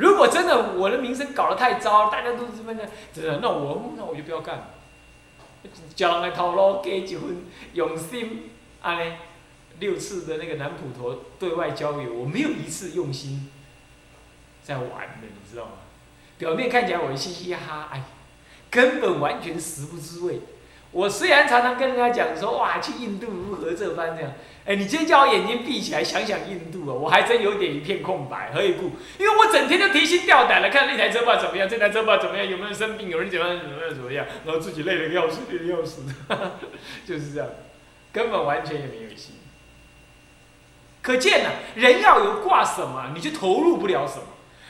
如果真的我的名声搞得太糟，大家都这么的，真的，那我那我就不要干了。叫人来头路给一份用心，哎，六次的那个南普陀对外交友，我没有一次用心在玩的，你知道吗？表面看起来我嘻嘻哈哈，哎，根本完全食不知味。我虽然常常跟人家讲说，哇，去印度如何这般这样，哎，你今天叫我眼睛闭起来想想印度啊，我还真有点一片空白。何以故？因为我整天就提心吊胆的看那台车不知道怎么样，这台车不知道怎么样，有没有生病，有人怎么样怎么样怎么样，然后自己累得要死，累得要死，就是这样，根本完全也没有心。可见呢，人要有挂什么，你就投入不了什么；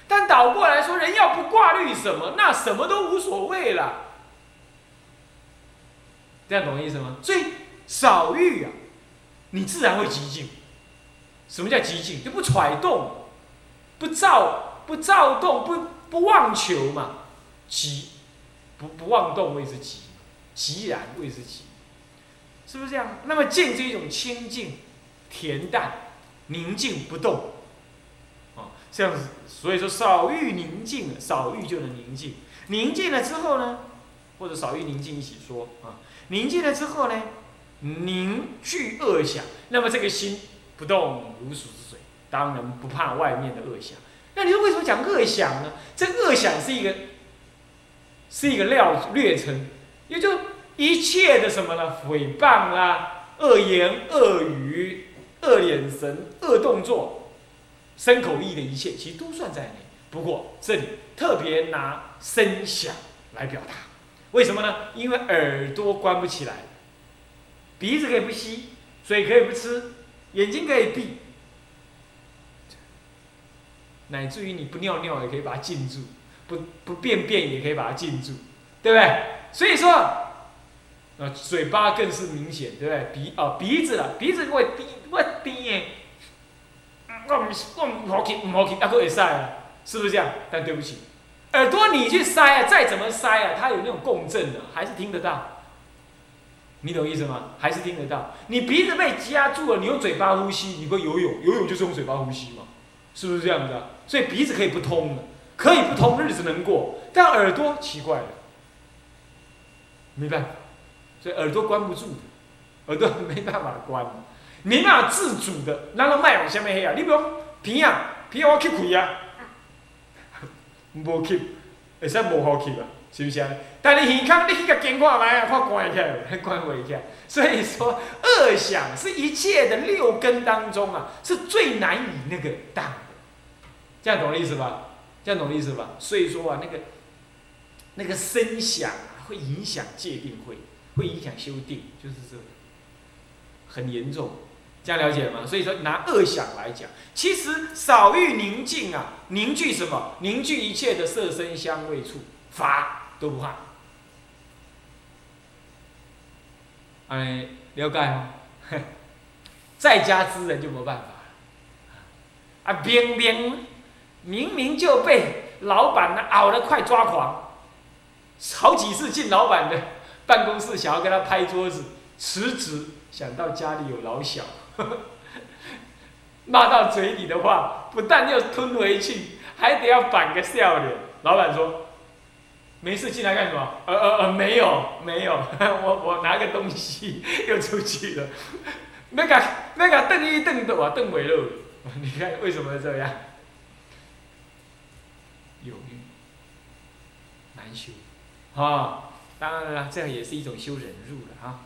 但倒过来说，人要不挂虑什么，那什么都无所谓了。这样懂意思吗？所以少欲啊，你自然会极静。什么叫极静？就不揣动，不躁，不躁动，不不妄求嘛。极，不不妄动谓之极，极然谓之极，是不是这样？那么静是一种清净、恬淡、宁静不动。啊，这样子，所以说少欲宁静，少欲就能宁静。宁静了之后呢，或者少欲宁静一起说啊。宁静了之后呢，凝聚恶想，那么这个心不动如鼠之水，当然不怕外面的恶想。那你说为什么讲恶想呢？这恶想是一个，是一个料略称，也就一切的什么呢？诽谤啦、恶言恶语、恶眼神、恶动作、身口意的一切，其实都算在内。不过这里特别拿声响来表达。为什么呢？因为耳朵关不起来，鼻子可以不吸，嘴可以不吃，眼睛可以闭，乃至于你不尿尿也可以把它禁住，不不便便也可以把它禁住，对不对？所以说，啊，嘴巴更是明显，对不对？鼻啊鼻子啊鼻子我闭我闭耶，我唔我唔好吸唔好吸，那个会塞啊，是不是这样？但对不起。耳朵你去塞啊，再怎么塞啊，它有那种共振的，还是听得到。你懂意思吗？还是听得到。你鼻子被夹住了，你用嘴巴呼吸，你会游泳，游泳就是用嘴巴呼吸嘛，是不是这样子啊？所以鼻子可以不通的，可以不通，日子能过。但耳朵奇怪了，没办法，所以耳朵关不住的，耳朵没办法关，没办法自主的，让它脉往下面黑啊。你比如鼻啊，鼻我吸气啊。无吸，会使无好吸啊，是不是啊？但你耳康，你个监看来啊，看关起来，关我一下。所以说，恶想是一切的六根当中啊，是最难以那个挡的。这样懂我意思吧？这样懂我意思吧？所以说啊，那个那个声响啊会影响界定，会会影响修定，就是这很严重。这样了解吗？所以说拿恶想来讲，其实少欲宁静啊，凝聚什么？凝聚一切的色身香味触法都不怕。哎，了解吗？在家之人就没办法。啊，明明明明就被老板呢熬得快抓狂，好几次进老板的办公室想要跟他拍桌子辞职，想到家里有老小。骂到嘴里的话，不但要吞回去，还得要板个笑脸。老板说：“没事，进来干什么？”“呃呃呃，没有，没有，我我拿个东西 又出去了。”“那个那个瞪一瞪的啊，瞪尾了。你看为什么这样？有欲难修啊！当然了，这样也是一种修忍辱了啊。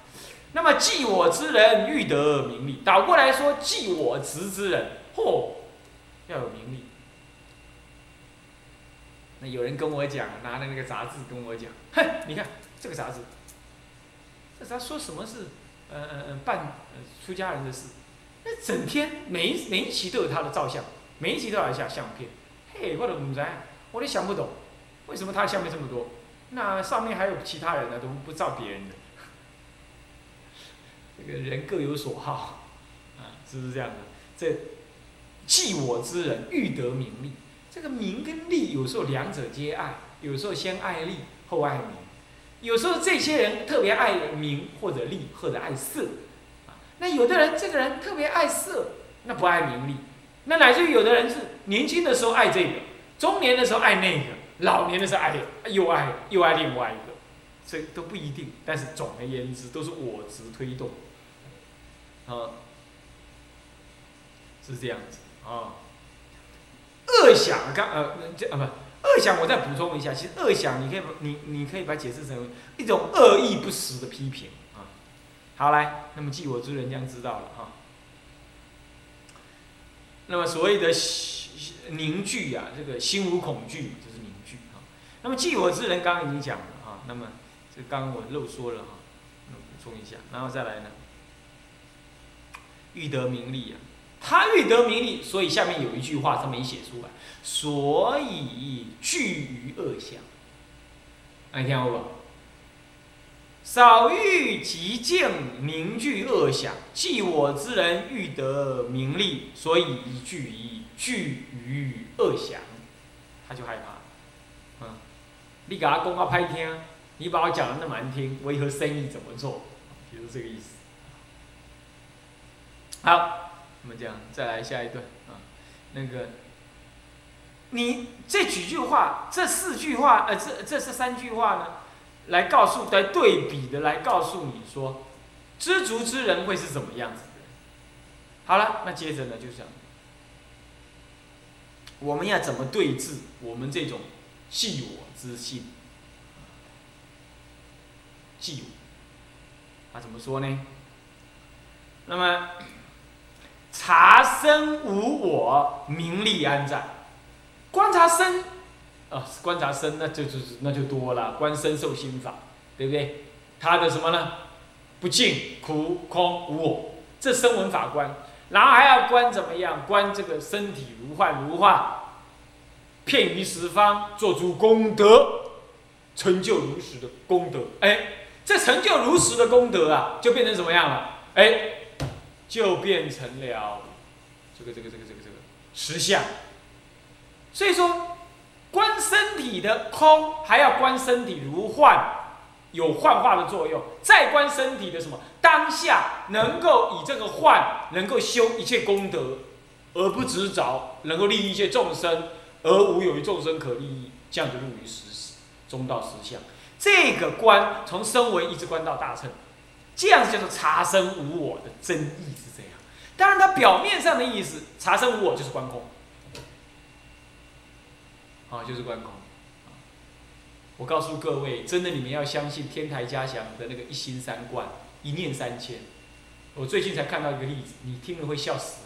那么忌我之人欲得名利，倒过来说，忌我执之人，嚯，要有名利。有人跟我讲，拿的那个杂志跟我讲，哼，你看这个杂志，这他说什么是，呃呃呃办呃出家人的事，那整天每一每一期都有他的照相，每一期都有一下相片，嘿，我都不知道，我都想不懂，为什么他的相片这么多？那上面还有其他人呢，都不照别人的。这个人各有所好，啊，是不是这样的？这忌我之人欲得名利，这个名跟利有时候两者皆爱，有时候先爱利后爱名，有时候这些人特别爱名或者利或者爱色，啊，那有的人这个人特别爱色，那不爱名利，那乃至于有的人是年轻的时候爱这个，中年的时候爱那个，老年的时候爱又爱又爱另外一个，这都不一定。但是总而言之，都是我执推动，啊，是这样子啊。恶想刚呃这啊不，恶想我再补充一下，其实恶想你可以你你可以把它解释成一种恶意不实的批评啊。好来，那么记我之人将知道了哈。那么所谓的凝聚啊，这个心无恐惧就是凝聚啊。那么记我之人刚刚已经讲了哈，那么这刚刚我漏说了哈，那补充一下，然后再来呢，欲得名利啊，他欲得名利，所以下面有一句话他没写出来，所以惧于恶相。来听好不？少欲极静，凝聚恶想。即我之人欲得名利，所以惧于惧于恶想，他就害怕。嗯，你给他讲到拍听，你把我讲的那么难听，我以后生意怎么做？就是这个意思。好，我们讲再来下一段啊，那个，你这几句话，这四句话，呃，这这是三句话呢？来告诉，来对比的来告诉你说，知足之人会是怎么样子的？好了，那接着呢，就讲我们要怎么对治我们这种既我之心？既我，他怎么说呢？那么，察身无我，名利安在？观察身。啊，观察身，那就就是那就多了。观身受心法，对不对？他的什么呢？不净、苦、空、无我，这声闻法观。然后还要观怎么样？观这个身体如幻如化，遍于十方，做出功德，成就如实的功德。哎，这成就如实的功德啊，就变成什么样了？哎，就变成了这个这个这个这个这个实相。所以说。观身体的空，还要观身体如幻，有幻化的作用。再观身体的什么当下，能够以这个幻，能够修一切功德，而不执着，能够利益一切众生，而无有于众生可利益，这样就入于实中道实相。这个观从身为一直观到大乘，这样子叫做查身无我的真意是这样。当然，它表面上的意思，查身无我就是观空。啊，就是观空。我告诉各位，真的，你们要相信天台家祥的那个一心三观，一念三千。我最近才看到一个例子，你听了会笑死，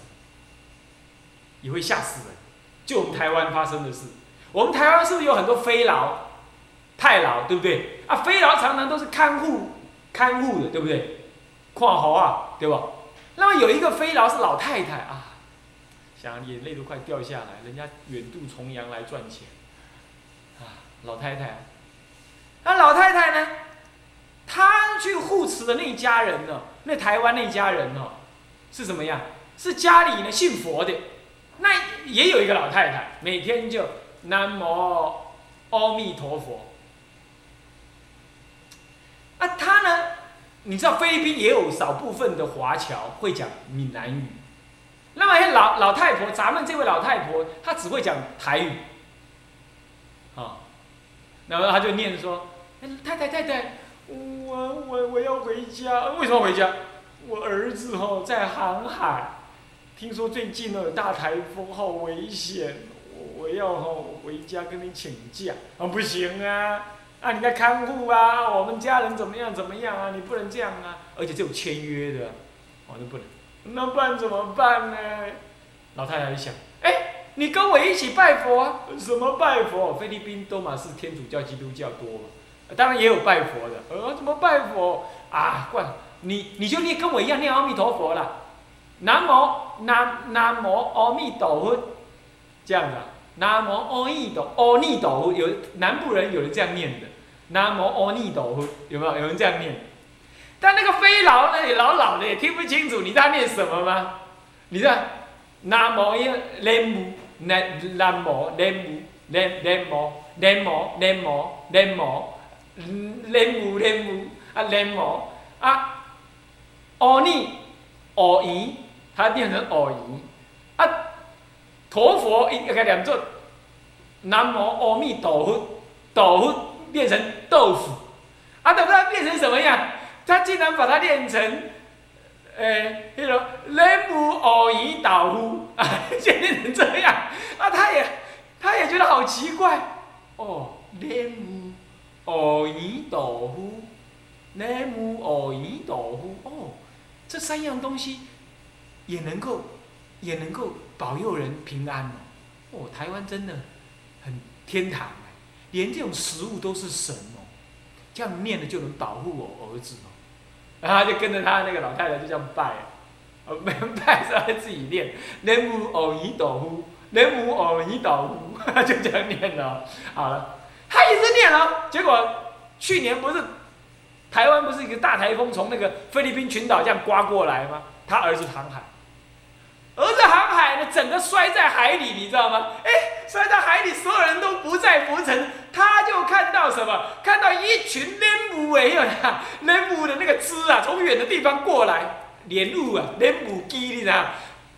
也会吓死人。就我们台湾发生的事，我们台湾是不是有很多非老、太老，对不对？啊，非老常常都是看护、看护的，对不对？括号啊，对吧？那么有一个非老是老太太啊，想眼泪都快掉下来，人家远渡重洋来赚钱。老太太，那老太太呢？她去护持的那家人呢？那台湾那家人呢？是什么样？是家里呢信佛的，那也有一个老太太，每天就南无阿弥陀佛。啊，他呢？你知道菲律宾也有少部分的华侨会讲闽南语，那么老老太婆，咱们这位老太婆她只会讲台语，啊。然后她就念说：“太太太太，我我我要回家。为什么回家？我儿子哈在航海，听说最近呢有大台风，好危险。我要哈回家跟你请假。啊，不行啊！啊，你在看护啊，我们家人怎么样怎么样啊？你不能这样啊！而且这种签约的，我都不能。那不然怎么办呢？老太太就想，哎。”你跟我一起拜佛啊？什么拜佛？菲律宾多嘛是天主教、基督教多嘛，当然也有拜佛的。呃，怎么拜佛啊？怪你，你就念跟我一样念阿弥陀佛啦。南无南南无阿弥陀佛，这样的。南无阿弥陀阿弥陀佛，有南部人有人这样念的。南无阿弥陀佛，有没有？有人这样念？但那个非老呢，老老的也听不清楚你在念什么吗？你在南无一念母。南南无南无南南无南无南无南无南无南无啊南无啊阿弥阿弥，它变成阿弥啊，陀佛一个念做南无阿弥陀佛，豆腐变成豆腐，啊，都不知道变成什么样？他竟然把它练成，诶，那种南无阿弥豆腐，啊，就练成这样，啊，他也，他也觉得好奇怪，哦，南无阿弥豆腐，南无阿弥豆腐，哦，这三样东西也能够，也能够保佑人平安哦，哦，台湾真的很天堂，连这种食物都是神哦，这样念了就能保护我儿子哦。然后就跟着他那个老太太就这样拜，呃，没拜是他自己念，南无阿弥陀佛，南无阿弥陀佛，就这样念了。好了，他一直念了，结果去年不是台湾不是一个大台风从那个菲律宾群岛这样刮过来吗？他儿子航海，儿子航海呢，整个摔在海里，你知道吗？哎，摔在海里，所有人都不在浮沉，他就看到什么？看到一群莲雾哎呀，莲雾的那个枝啊，从远的地方过来，莲雾啊，莲雾机，你知道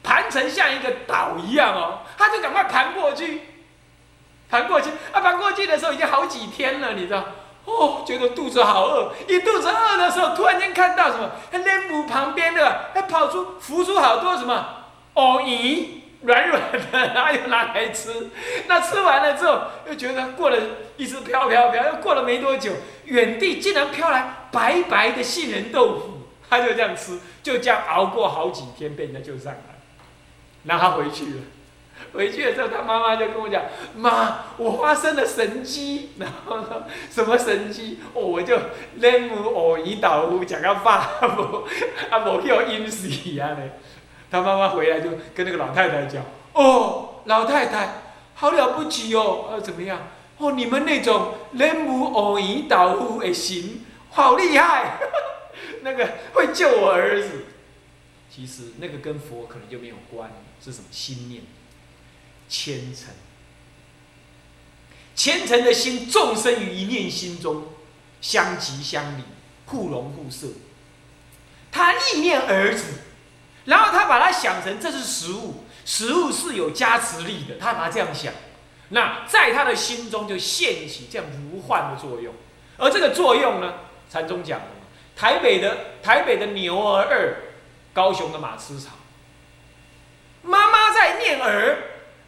盘成像一个岛一样哦，他就赶快盘过去，盘过去，啊，盘过去的时候已经好几天了，你知道？哦，觉得肚子好饿，一肚子饿的时候，突然间看到什么？莲雾旁边的，还跑出浮出好多什么？哦咦软软的，然后又拿来吃。那吃完了之后，又觉得过了一直飘飘飘，又过了没多久，远地竟然飘来白白的杏仁豆腐，他就这样吃，就这样熬过好几天，被人家救上来，然后他回去了。回去的时候，他妈妈就跟我讲：“妈，我发生了神机。”然后说：“什么神机？哦，我就连母偶胰岛夫讲到爸不，啊无叫阴死啊嘞。”他妈妈回来就跟那个老太太讲：“哦，老太太，好了不起哦，呃，怎么样？哦，你们那种人无偶引导夫的行，好厉害，那个会救我儿子。其实那个跟佛可能就没有关，是什么心念？虔诚，虔诚的心，众生于一念心中，相即相离，互融互摄。他意念儿子。”然后他把它想成这是食物，食物是有加持力的，他把它这样想，那在他的心中就现起这样如幻的作用，而这个作用呢，禅宗讲的，台北的台北的牛儿二，高雄的马吃草，妈妈在念儿，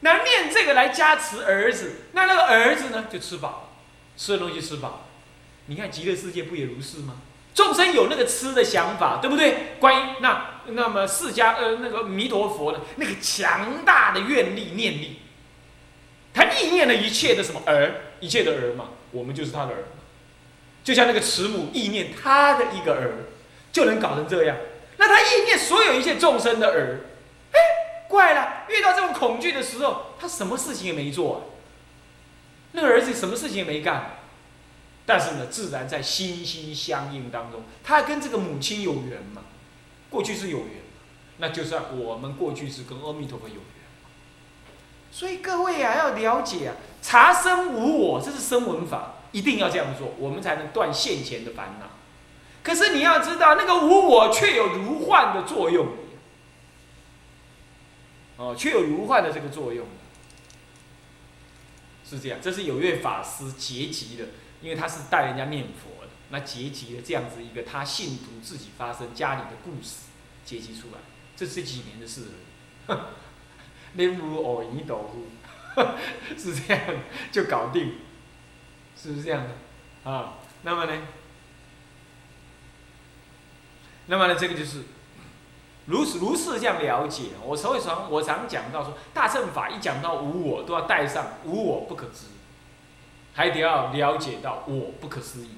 那念这个来加持儿子，那那个儿子呢就吃饱，吃的东西吃饱，你看极乐世界不也如是吗？众生有那个吃的想法，对不对？观音那那么释迦呃那个弥陀佛的那个强大的愿力念力，他意念了一切的什么儿，一切的儿嘛，我们就是他的儿，就像那个慈母意念他的一个儿，就能搞成这样。那他意念所有一切众生的儿，哎，怪了，遇到这种恐惧的时候，他什么事情也没做，那个儿子什么事情也没干。但是呢，自然在心心相印当中，他跟这个母亲有缘嘛，过去是有缘，那就算我们过去是跟阿弥陀佛有缘。所以各位啊，要了解啊，查生无我，这是生闻法，一定要这样做，我们才能断现前的烦恼。可是你要知道，那个无我却有如幻的作用，哦，却有如幻的这个作用，是这样。这是有位法师结集的。因为他是带人家念佛的，那结集了这样子一个他信徒自己发生家里的故事，结集出来，这是几年的事了。念佛偶一斗夫，是这样就搞定，是不是这样的？啊，那么呢？那么呢？这个就是如此如是这样了解。我所以常我常讲到说，大乘法一讲到无我，都要带上无我不可知。还得要了解到我不可思议，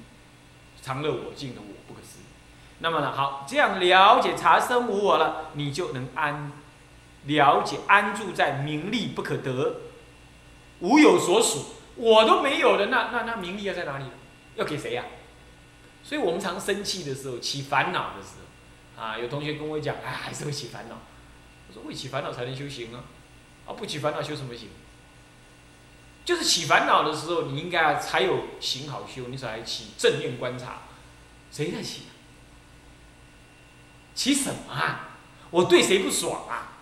常乐我净的我不可思议。那么呢，好，这样了解查生无我了，你就能安了解安住在名利不可得，无有所属，我都没有的，那那那名利要在哪里？要给谁呀？所以我们常生气的时候，起烦恼的时候，啊，有同学跟我讲，哎，还是会起烦恼。我说，会起烦恼才能修行啊，啊，不起烦恼修什么行？就是起烦恼的时候，你应该才有行好修，你才起正念观察。谁在起？起什么啊？我对谁不爽啊？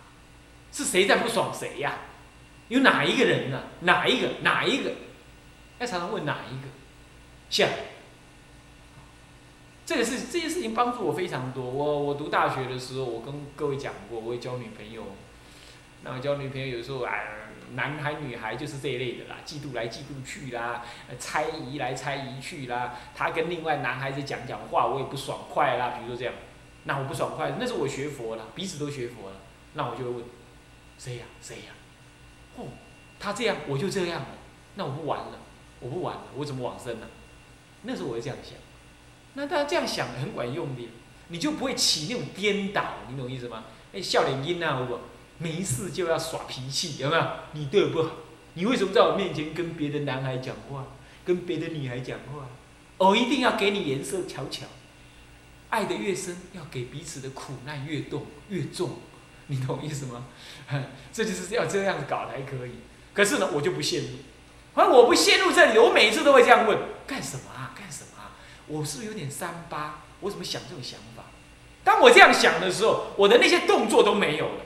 是谁在不爽谁呀？有哪一个人呢？哪一个？哪一个？要常常问哪一个？像，这个事这件事情帮助我非常多。我我读大学的时候，我跟各位讲过，我会交女朋友。那交女朋友有时候啊，男孩女孩就是这一类的啦，嫉妒来嫉妒去啦，猜疑来猜疑去啦。他跟另外男孩子讲讲话，我也不爽快啦。比如说这样，那我不爽快，那是我学佛了，彼此都学佛了，那我就会问，谁呀？谁呀？哦，他这样，我就这样了，那我不玩了，我不玩了，我怎么往生呢？那时候我会这样想，那他这样想很管用的，你就不会起那种颠倒，你懂意思吗？哎，笑脸阴啊，不，没事就要耍脾气，有没有？你对我不好，你为什么在我面前跟别的男孩讲话，跟别的女孩讲话？我一定要给你颜色瞧瞧，爱的越深，要给彼此的苦难越重越重。你懂意思吗？这就是要这样搞才可以。可是呢，我就不陷入。反正我不陷入这里，我每次都会这样问：干什么啊？干什么啊？我是不是有点三八？我怎么想这种想法？当我这样想的时候，我的那些动作都没有了。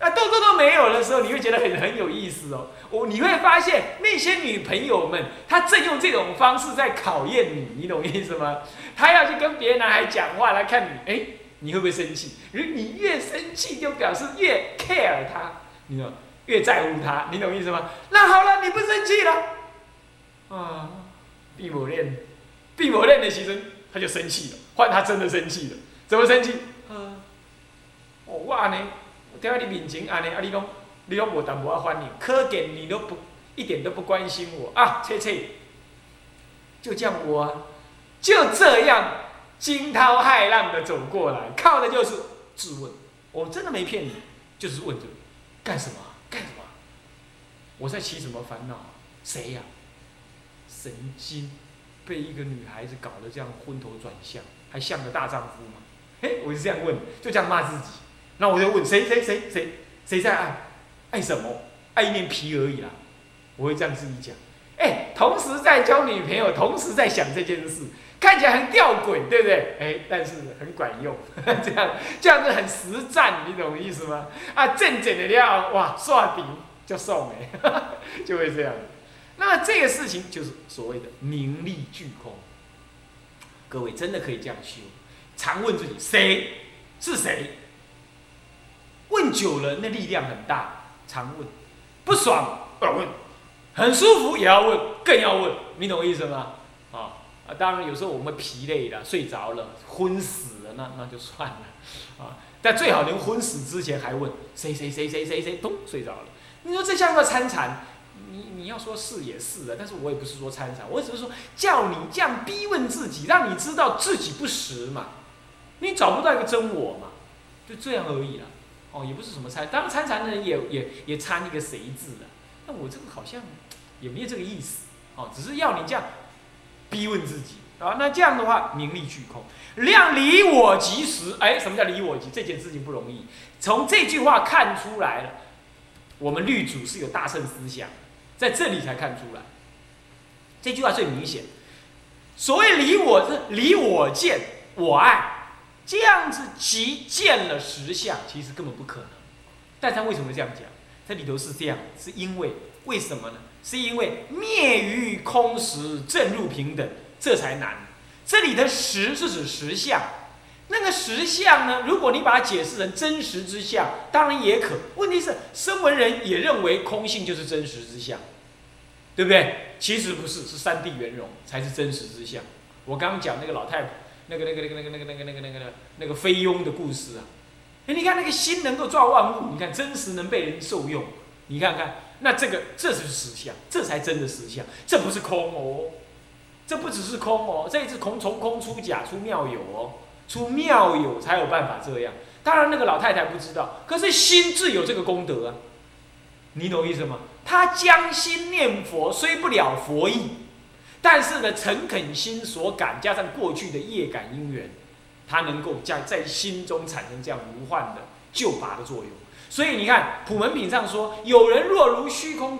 那动作都没有的时候，你会觉得很很有意思哦。我你会发现那些女朋友们，她正用这种方式在考验你，你懂意思吗？她要去跟别的男孩讲话来看你，哎。你会不会生气？如你越生气，就表示越 care 她，你知道越在乎她，你懂意思吗？那好了，你不生气了，啊，闭某练，闭某练的牺牲，他就生气了，换他真的生气了，怎么生气？啊，我安尼，在你面前安尼，啊，你讲，你讲无淡薄啊反应，可见你都不一点都不关心我啊，切切，就这样我，就这样。惊涛骇浪的走过来，靠的就是质问。我真的没骗你，就是问这个，干什么？干什么？我在起什么烦恼？谁呀？神经，被一个女孩子搞得这样昏头转向，还像个大丈夫吗？嘿，我就这样问，就这样骂自己。那我就问谁谁谁谁谁在爱？爱什么？爱一面皮而已啦。我会这样自己讲。哎，同时在交女朋友，同时在想这件事。看起来很吊诡，对不对？哎，但是很管用，这样这样子很实战，你懂意思吗？啊，正经的料，哇，刷顶就送哎，就会这样。那么这个事情就是所谓的名利俱空。各位真的可以这样修，常问自己谁是谁？问久了，那力量很大。常问，不爽要问，很舒服也要问，更要问，你懂我意思吗？啊啊。当然，有时候我们疲累了、睡着了、昏死了，那那就算了，啊！但最好能昏死之前还问谁谁谁谁谁谁，咚睡着了。你说这像个参禅？你你要说是也是的，但是我也不是说参禅，我只是说叫你这样逼问自己，让你知道自己不实嘛，你找不到一个真我嘛，就这样而已了。哦，也不是什么参，当参禅的人也也也参一个谁字的，那我这个好像也没有这个意思，哦，只是要你这样。逼问自己啊，那这样的话，名利俱空，量离我即时。哎，什么叫离我即？这件事情不容易。从这句话看出来了，我们律主是有大圣思想，在这里才看出来。这句话最明显。所谓离我，是离我见我爱，这样子即见了实相，其实根本不可能。但他为什么这样讲？这里头是这样，是因为为什么呢？是因为灭于空实，正入平等，这才难。这里的实是指实相，那个实相呢？如果你把它解释成真实之相，当然也可。问题是，声闻人也认为空性就是真实之相，对不对？其实不是，是三谛圆融才是真实之相。我刚刚讲那个老太婆，那个那个那个那个那个那个那个那个那个菲佣的故事啊，哎，你看那个心能够造万物，你看真实能被人受用，你看看。那这个这是实相，这才真的实相，这不是空哦，这不只是空哦，这一次空从空出假出妙有哦，出妙有才有办法这样。当然那个老太太不知道，可是心自有这个功德啊，你懂意思吗？他将心念佛虽不了佛意，但是呢诚恳心所感加上过去的业感因缘，它能够在在心中产生这样无患的救拔的作用。所以你看，普门品上说，有人落如虚空，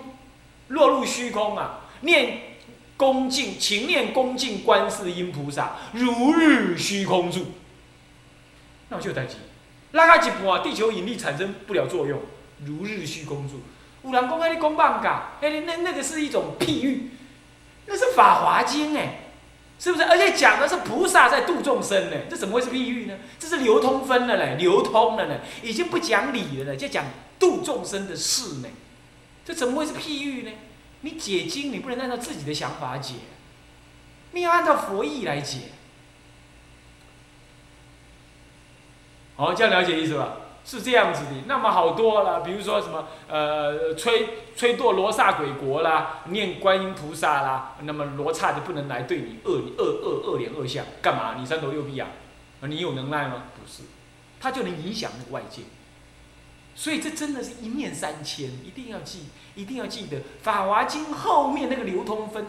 落入虚空啊，念恭敬，勤念恭敬观世音菩萨，如日虚空住。那我就有担心，拉开一半，地球引力产生不了作用，如日虚空住。有人讲迄你讲棒嘎，哎，那那个是一种譬喻，那是《法华经》哎，是不是？而且讲的是菩萨在度众生呢，这怎么会是譬喻呢？这是流通分了嘞，流通了呢，已经不讲理了呢，就讲度众生的事呢，这怎么会是譬喻呢？你解经，你不能按照自己的想法解，你要按照佛意来解。好，这样了解意思吧？是这样子的。那么好多了，比如说什么呃，吹吹堕罗刹鬼国啦，念观音菩萨啦，那么罗刹就不能来对你恶恶恶恶脸恶相，干嘛？你三头六臂啊？你有能耐吗？不是，他就能影响那个外界。所以这真的是一念三千，一定要记，一定要记得《法华经》后面那个流通分，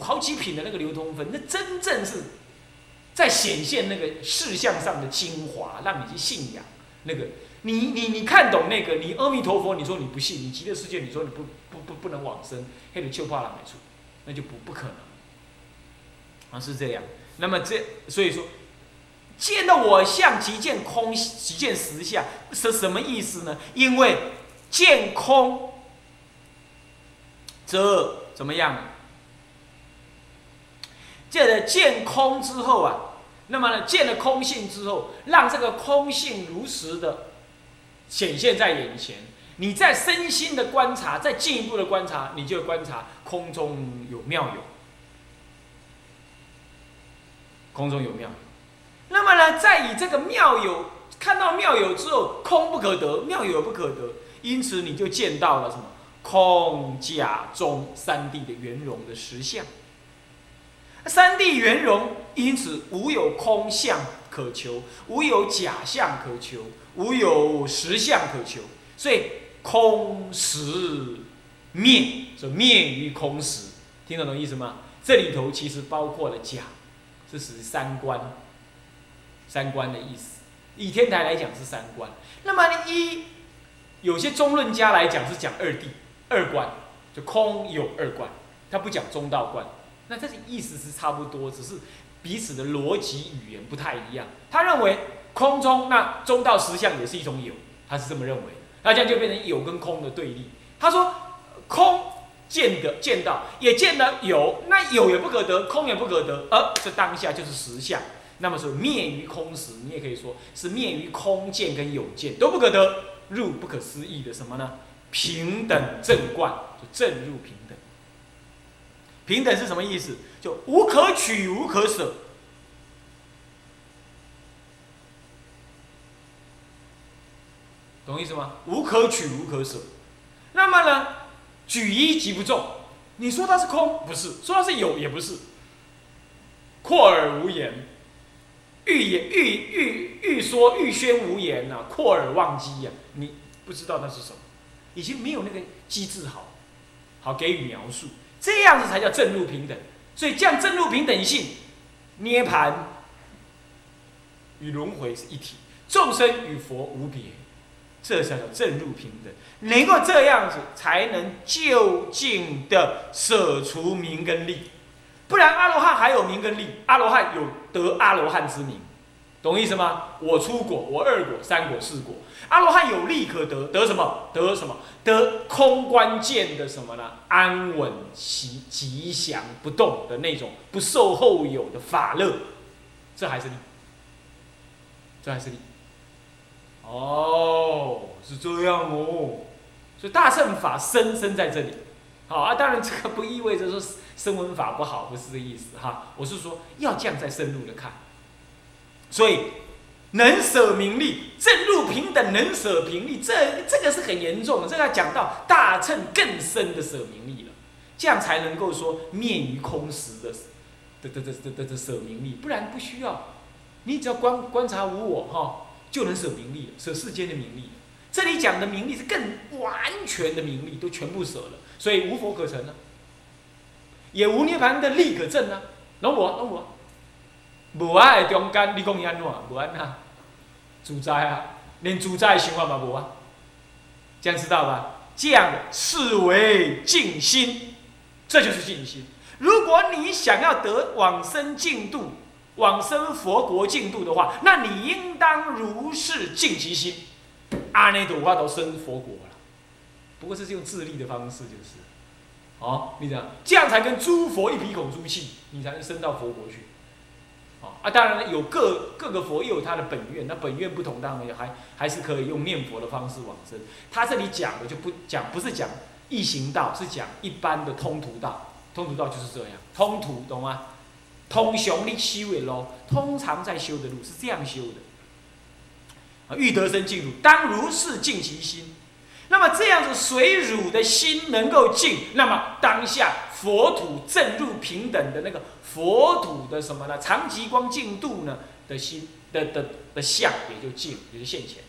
好几品的那个流通分，那真正是。在显现那个事项上的精华，让你去信仰那个。你你你看懂那个？你阿弥陀佛，你说你不信，你极乐世界，你说你不不不不能往生，黑的就怕了没出，那就不不可能。啊，是这样。那么这所以说，见到我相即见空，即见实相，是什么意思呢？因为见空，则怎么样？见了见空之后啊，那么呢，见了空性之后，让这个空性如实的显现在眼前。你在身心的观察，再进一步的观察，你就观察空中有妙有，空中有妙有。那么呢，在以这个妙有看到妙有之后，空不可得，妙有不可得，因此你就见到了什么空假中三谛的圆融的实相。三谛圆融，因此无有空相可求，无有假相可求，无有实相可求。所以空实灭，就灭于空实，听得懂意思吗？这里头其实包括了假，这是三观，三观的意思。以天台来讲是三观，那么一有些中论家来讲是讲二谛二观，就空有二观，他不讲中道观。那这个意思是差不多，只是彼此的逻辑语言不太一样。他认为空中那中道实相也是一种有，他是这么认为。那这样就变成有跟空的对立。他说空见得见到也见得有，那有也不可得，空也不可得，而这当下就是实相。那么说灭于空时，你也可以说是灭于空见跟有见都不可得，入不可思议的什么呢？平等正观，就正入平等。平等是什么意思？就无可取，无可舍，懂意思吗？无可取，无可舍。那么呢，举一即不中。你说它是空，不是；说它是有，也不是。阔而无言，欲言欲欲欲说欲宣无言呐，阔而忘机呀。你不知道那是什么，已经没有那个机制好，好给予描述。这样子才叫正入平等，所以降正入平等性，涅盘与轮回是一体，众生与佛无别，这才叫正入平等。能够这样子，才能就近的舍除名跟利，不然阿罗汉还有名跟利，阿罗汉有得阿罗汉之名。懂意思吗？我出果，我二果、三果、四果，阿罗汉有利可得，得什么？得什么？得空关键的什么呢？安稳、吉吉祥、不动的那种不受后有的法乐，这还是利，这还是利。哦，是这样哦，所以大乘法生生在这里。好啊，当然这个不意味着说声闻法不好，不是这意思哈。我是说要这样再深入的看。所以，能舍名利，正入平等，能舍名利，这这个是很严重的。这个要讲到大乘更深的舍名利了，这样才能够说灭于空实的，的的的的的舍名利，不然不需要。你只要观观察无我哈，就能舍名利，舍世间的名利。这里讲的名利是更完全的名利，都全部舍了，所以无佛可成呢，也无涅盘的利可证呢。那我，那我。无爱的中间，你讲伊安怎？无安那，主宰啊，连主宰的想法嘛无啊，这样知道吧？这样视为静心，这就是静心。如果你想要得往生净土、往生佛国净土的话，那你应当如是静其心，阿弥陀佛都生佛国了。不过这是用自立的方式，就是，哦，你讲这样才跟诸佛一鼻孔出气，你才能升到佛国去。啊，当然了，有各各个佛又有他的本愿，那本愿不同，当然还还是可以用念佛的方式往生。他这里讲的就不讲，不是讲易行道，是讲一般的通途道。通途道就是这样，通途懂吗？通雄力修的路，通常在修的路是这样修的。啊，欲得生净土，当如是净其心。那么这样子水乳的心能够净，那么当下佛土正入平等的那个佛土的什么呢？长极光净度呢的心的的的相也就净，也就现前。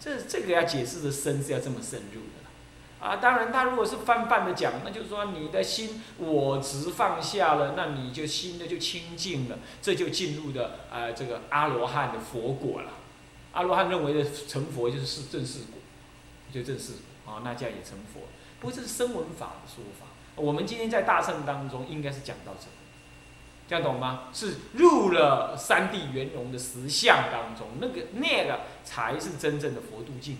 这这个要解释的深是要这么深入的。啊，当然，他如果是泛泛的讲，那就是说你的心我执放下了，那你就心的就清净了，这就进入的呃这个阿罗汉的佛果了。阿罗汉认为的成佛就是是正式果，就正式果啊，那这样也成佛。不过这是声闻法的说法，我们今天在大圣当中应该是讲到这，这样懂吗？是入了三地圆融的实相当中，那个那个才是真正的佛度境。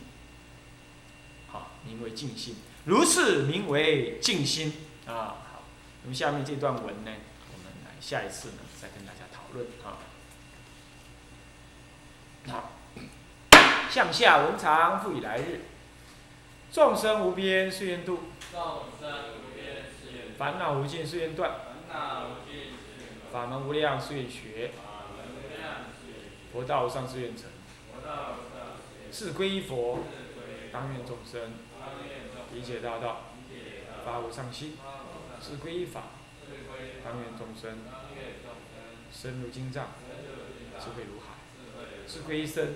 好，名为静心，如是名为静心啊。好，那么下面这段文呢，我们来下一次呢再跟大家讨论啊。好，向下文长，复以来日。众生无边誓愿度，烦恼无尽誓愿断，法门无量誓愿学，佛道无上誓愿成。是归依佛。当愿众生理解大道，发无上心，是归依法。当愿众生深入经藏，智慧如海，是归依僧。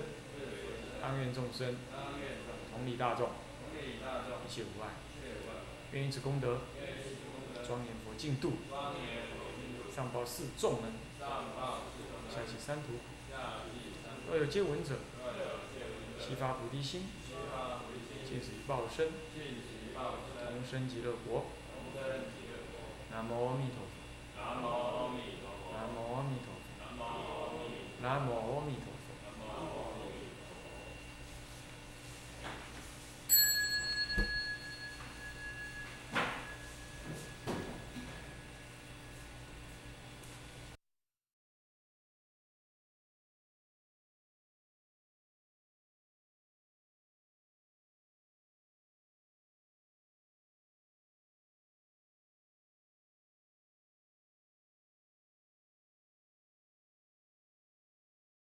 当愿众生同理大众，一切无碍。愿以此功德，庄严佛净土，上报四众恩，下济三途。若有见闻者，悉发菩提心。尽此一报身，同生极乐国。南无阿弥陀佛。南无阿弥陀佛。南无阿弥陀佛。南无阿弥陀佛。